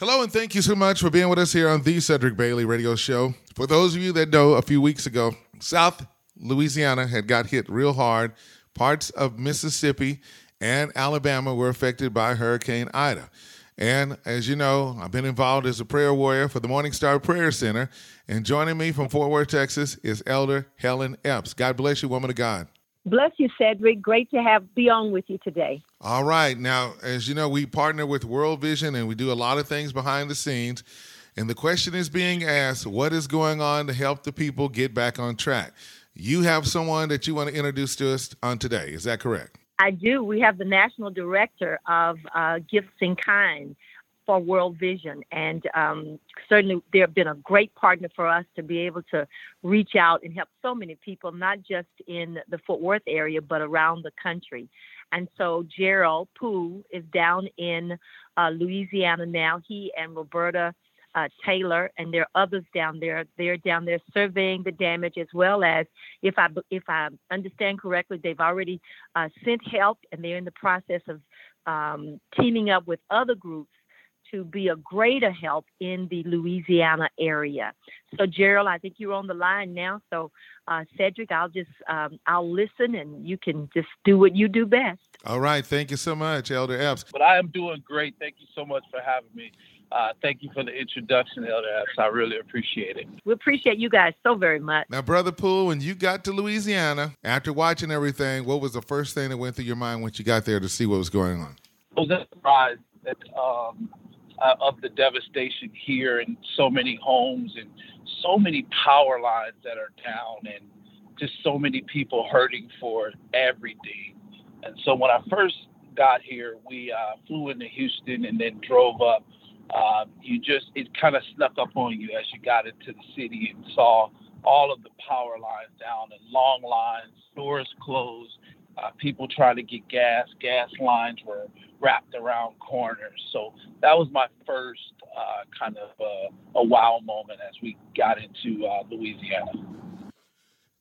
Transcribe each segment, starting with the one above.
Hello, and thank you so much for being with us here on the Cedric Bailey Radio Show. For those of you that know, a few weeks ago, South Louisiana had got hit real hard. Parts of Mississippi and Alabama were affected by Hurricane Ida. And as you know, I've been involved as a prayer warrior for the Morning Star Prayer Center. And joining me from Fort Worth, Texas, is Elder Helen Epps. God bless you, woman of God. Bless you, Cedric. Great to have be on with you today. All right. Now, as you know, we partner with World Vision and we do a lot of things behind the scenes. And the question is being asked what is going on to help the people get back on track? You have someone that you want to introduce to us on today. Is that correct? I do. We have the national director of uh, Gifts in Kind for World Vision. And um, certainly they have been a great partner for us to be able to reach out and help so many people, not just in the Fort Worth area, but around the country. And so Gerald Poole is down in uh, Louisiana now. He and Roberta uh, Taylor, and there are others down there. They're down there surveying the damage as well as, if I if I understand correctly, they've already uh, sent help, and they're in the process of um, teaming up with other groups to be a greater help in the Louisiana area. So, Gerald, I think you're on the line now. So, uh, Cedric, I'll just um, I'll listen, and you can just do what you do best. All right, thank you so much, Elder Epps. But I am doing great. Thank you so much for having me. Uh, thank you for the introduction, Elder Epps. I really appreciate it. We appreciate you guys so very much. Now, Brother Poole, when you got to Louisiana, after watching everything, what was the first thing that went through your mind once you got there to see what was going on? I was surprised that um, uh, of the devastation here and so many homes and so many power lines that are down and just so many people hurting for everything. And so when I first got here, we uh, flew into Houston and then drove up. Uh, you just it kind of snuck up on you as you got into the city and saw all of the power lines down and long lines, stores closed, uh, people trying to get gas. Gas lines were wrapped around corners. So that was my first uh, kind of uh, a wow moment as we got into uh, Louisiana.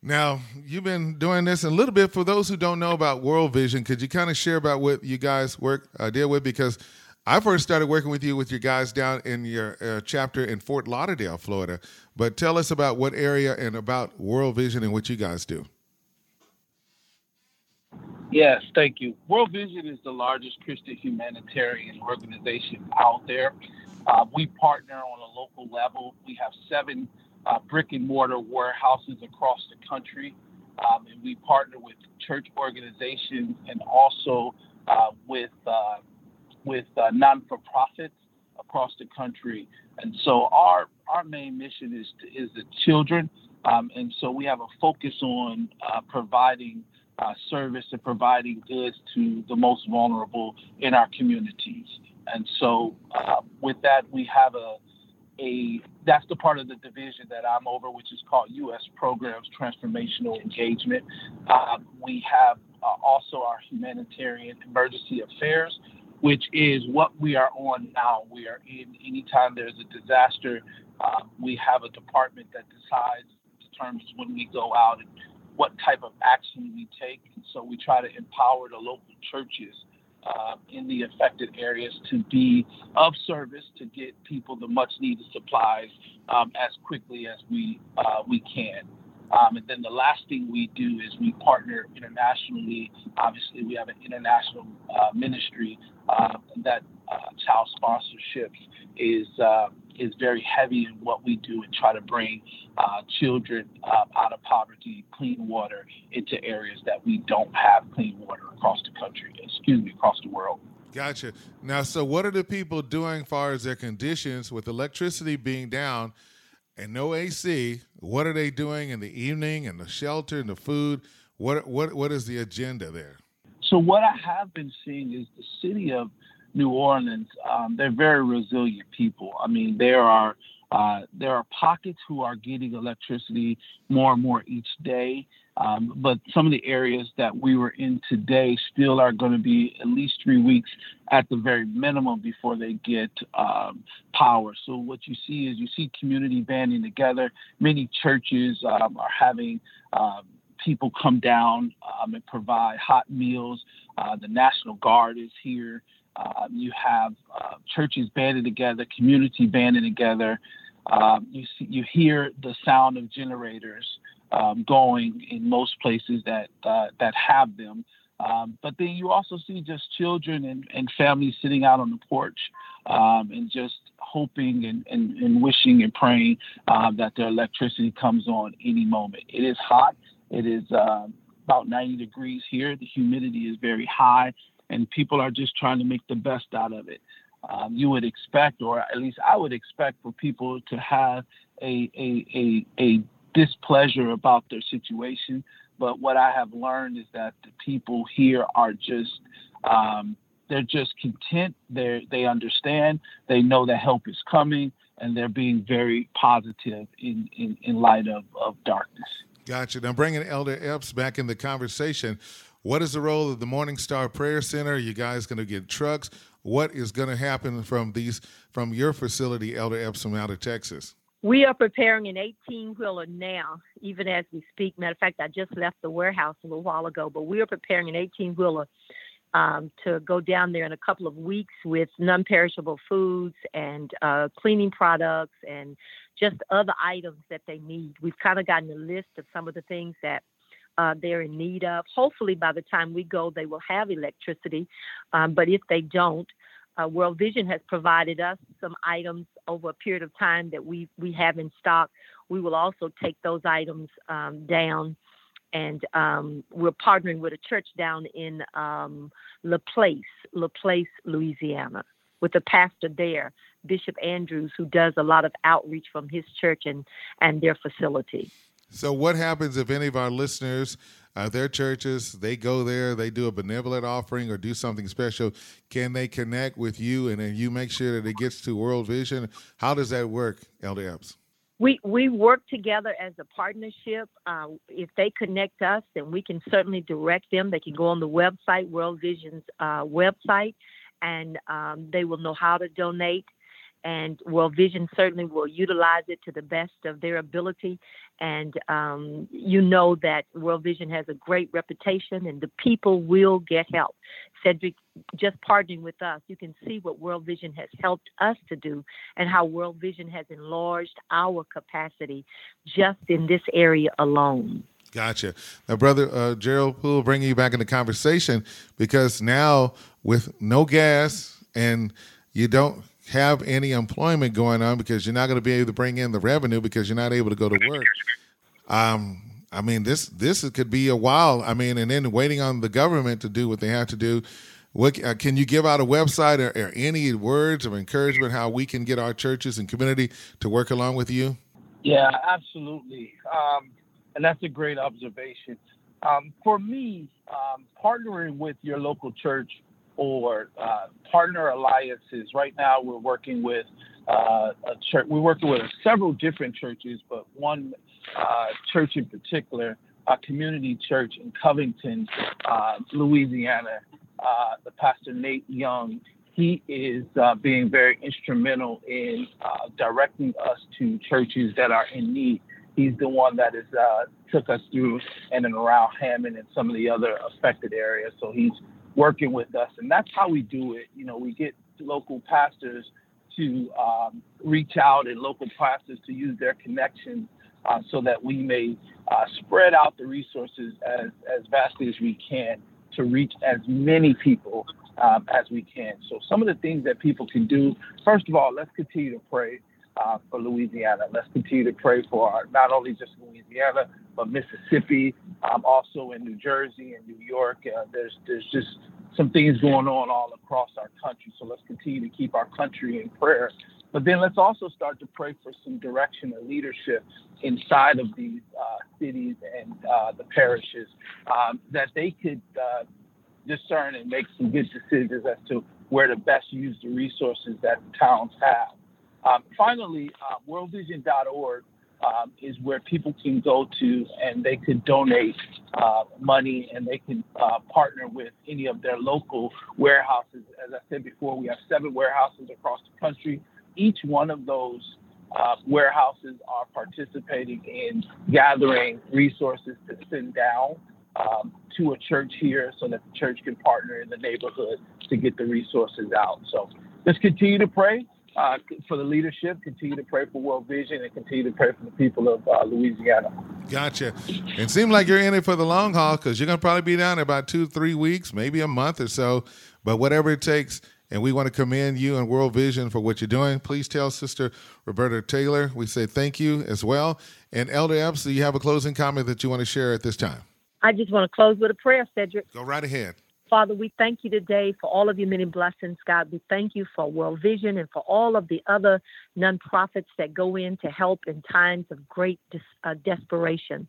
Now, you've been doing this a little bit. For those who don't know about World Vision, could you kind of share about what you guys work uh, deal with? Because I first started working with you with your guys down in your uh, chapter in Fort Lauderdale, Florida. But tell us about what area and about World Vision and what you guys do. Yes, thank you. World Vision is the largest Christian humanitarian organization out there. Uh, we partner on a local level. We have seven uh, brick and mortar warehouses across the country, um, and we partner with church organizations and also uh, with uh, with uh, non for profits across the country. And so our our main mission is to, is the children, um, and so we have a focus on uh, providing uh, service and providing goods to the most vulnerable in our communities. And so, uh, with that, we have a a that's the part of the division that I'm over, which is called U.S. Programs Transformational Engagement. Uh, we have uh, also our humanitarian emergency affairs, which is what we are on now. We are in anytime there's a disaster, uh, we have a department that decides determines when we go out and what type of action we take. And So we try to empower the local churches uh, in the affected areas to be of service to get people the much needed supplies um, as quickly as we uh, we can. Um, and then the last thing we do is we partner internationally. Obviously, we have an international uh, ministry uh, that uh, child sponsorships is uh, is very heavy in what we do and try to bring uh, children uh, out of poverty, clean water into areas that we don't have clean water across the country, excuse me, across the world. Gotcha. Now, so what are the people doing as far as their conditions with electricity being down and no AC? What are they doing in the evening and the shelter and the food? What what what is the agenda there? So what I have been seeing is the city of New Orleans, um, they're very resilient people. I mean, there are uh, there are pockets who are getting electricity more and more each day. Um, but some of the areas that we were in today still are going to be at least three weeks at the very minimum before they get um, power. So what you see is you see community banding together. Many churches um, are having um, people come down um, and provide hot meals. Uh, the National Guard is here Um, you have uh, churches banded together, community banded together. Um, you see, you hear the sound of generators um, going in most places that uh, that have them. Um, but then you also see just children and, and families sitting out on the porch um, and just hoping and, and, and wishing and praying uh, that their electricity comes on any moment. It is hot. It is about 90 degrees here. The humidity is very high, and people are just trying to make the best out of it. Um, you would expect, or at least I would expect, for people to have a, a, a, a displeasure about their situation. But what I have learned is that the people here are just um, they're just content. They they understand. They know that help is coming, and they're being very positive in in, in light of, of darkness. Gotcha. Now bringing Elder Epps back in the conversation. What is the role of the Morning Star Prayer Center? Are you guys going to get trucks? What is going to happen from these from your facility, Elder Epps, from out of Texas? We are preparing an 18 wheeler now, even as we speak. Matter of fact, I just left the warehouse a little while ago, but we are preparing an 18 wheeler um, to go down there in a couple of weeks with non perishable foods and uh, cleaning products and just other items that they need. We've kind of gotten a list of some of the things that uh, they're in need of. Hopefully, by the time we go, they will have electricity. Um, but if they don't, uh, World Vision has provided us some items over a period of time that we we have in stock. We will also take those items um, down, and um, we're partnering with a church down in um, Laplace, Laplace, Louisiana, with a pastor there, Bishop Andrews, who does a lot of outreach from his church and and their facility. So, what happens if any of our listeners, uh, their churches, they go there, they do a benevolent offering or do something special? Can they connect with you and then you make sure that it gets to World Vision? How does that work, Elder Epps? We, we work together as a partnership. Uh, if they connect us, then we can certainly direct them. They can go on the website, World Vision's uh, website, and um, they will know how to donate and World Vision certainly will utilize it to the best of their ability. And um, you know that World Vision has a great reputation, and the people will get help. Cedric, just partnering with us, you can see what World Vision has helped us to do, and how World Vision has enlarged our capacity just in this area alone. Gotcha. Now, brother uh, Gerald Poole, bringing you back in the conversation because now with no gas and you don't have any employment going on because you're not going to be able to bring in the revenue because you're not able to go to work. Um, I mean, this this could be a while. I mean, and then waiting on the government to do what they have to do. What uh, can you give out a website or, or, any words of encouragement how we can get our churches and community to work along with you? Yeah, absolutely, um, and that's a great observation. Um, for me, um, partnering with your local church or uh, partner alliances. Right now, we're working with uh, a church. We're working with several different churches, but one uh, church in particular, a community church in Covington, uh, Louisiana. Uh, the pastor Nate Young. He is uh, being very instrumental in directing us to churches that are in need. He's the one that has took us through and around Hammond and some of the other affected areas. So he's working with us. And that's how we do it. You know, we get local pastors to um, reach out and local pastors to use their connections uh, so that we may uh, spread out the resources as, as vastly as we can to reach as many people um, as we can. So, some of the things that people can do first of all, let's continue to pray. Uh, for Louisiana. Let's continue to pray for our, not only just Louisiana, but Mississippi, um, also in New Jersey and New York. Uh, there's there's just some things going on all across our country. So let's continue to keep our country in prayer. But then let's also start to pray for some direction and leadership inside of these uh, cities and uh, the parishes um, that they could uh, discern and make some good decisions as to where to best use the resources that the towns have. Um, finally, uh, worldvision.org um, is where people can go to and they could donate uh, money and they can uh, partner with any of their local warehouses. As I said before, we have seven warehouses across the country. Each one of those uh, warehouses are participating in gathering resources to send down um, to a church here so that the church can partner in the neighborhood to get the resources out. So let's continue to pray uh, for the leadership, continue to pray for World Vision, and continue to pray for the people of uh, Louisiana. Gotcha. It seems like you're in it for the long haul because you're going to probably be down in about two, three weeks, maybe a month or so. But whatever it takes, and we want to commend you and World Vision for what you're doing. Please tell Sister Roberta Taylor we say thank you as well. And Elder Epps, do you have a closing comment that you want to share at this time? I just want to close with a prayer, Cedric. Go right ahead. Father, we thank you today for all of your many blessings, God. We thank you for World Vision and for all of the other nonprofits that go in to help in times of great dis- uh, desperation.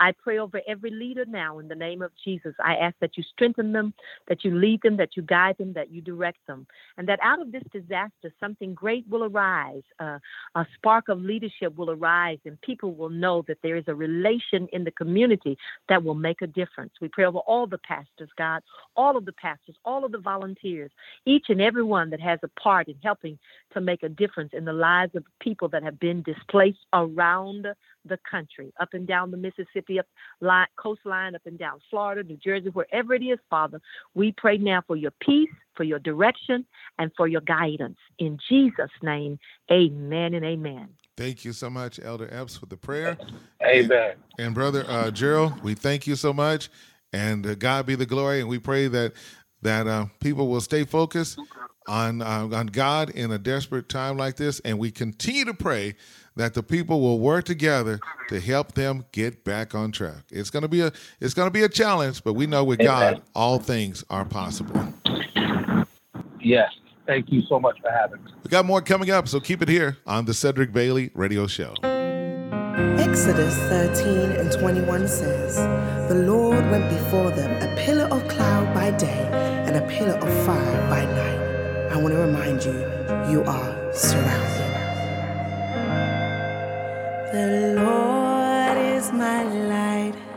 I pray over every leader now in the name of Jesus. I ask that you strengthen them, that you lead them, that you guide them, that you direct them, and that out of this disaster, something great will arise. Uh, a spark of leadership will arise, and people will know that there is a relation in the community that will make a difference. We pray over all the pastors, God all of the pastors, all of the volunteers, each and every one that has a part in helping to make a difference in the lives of people that have been displaced around the country, up and down the Mississippi up line, coastline, up and down Florida, New Jersey, wherever it is, Father. We pray now for your peace, for your direction, and for your guidance. In Jesus' name, amen and amen. Thank you so much, Elder Epps, for the prayer. Amen. And, and Brother uh, Gerald, we thank you so much and uh, God be the glory. And we pray that that uh, people will stay focused on uh, on God in a desperate time like this, and we continue to pray that the people will work together to help them get back on track. It's going to be a it's going to be a challenge, but we know with Amen. God all things are possible. Yes. Thank you so much for having me. We got more coming up, so keep it here on the Cedric Bailey Radio Show. Exodus 13 and 21 says, The Lord went before them, a pillar of cloud by day and a pillar of fire around you, you are surrounded. The Lord is my light.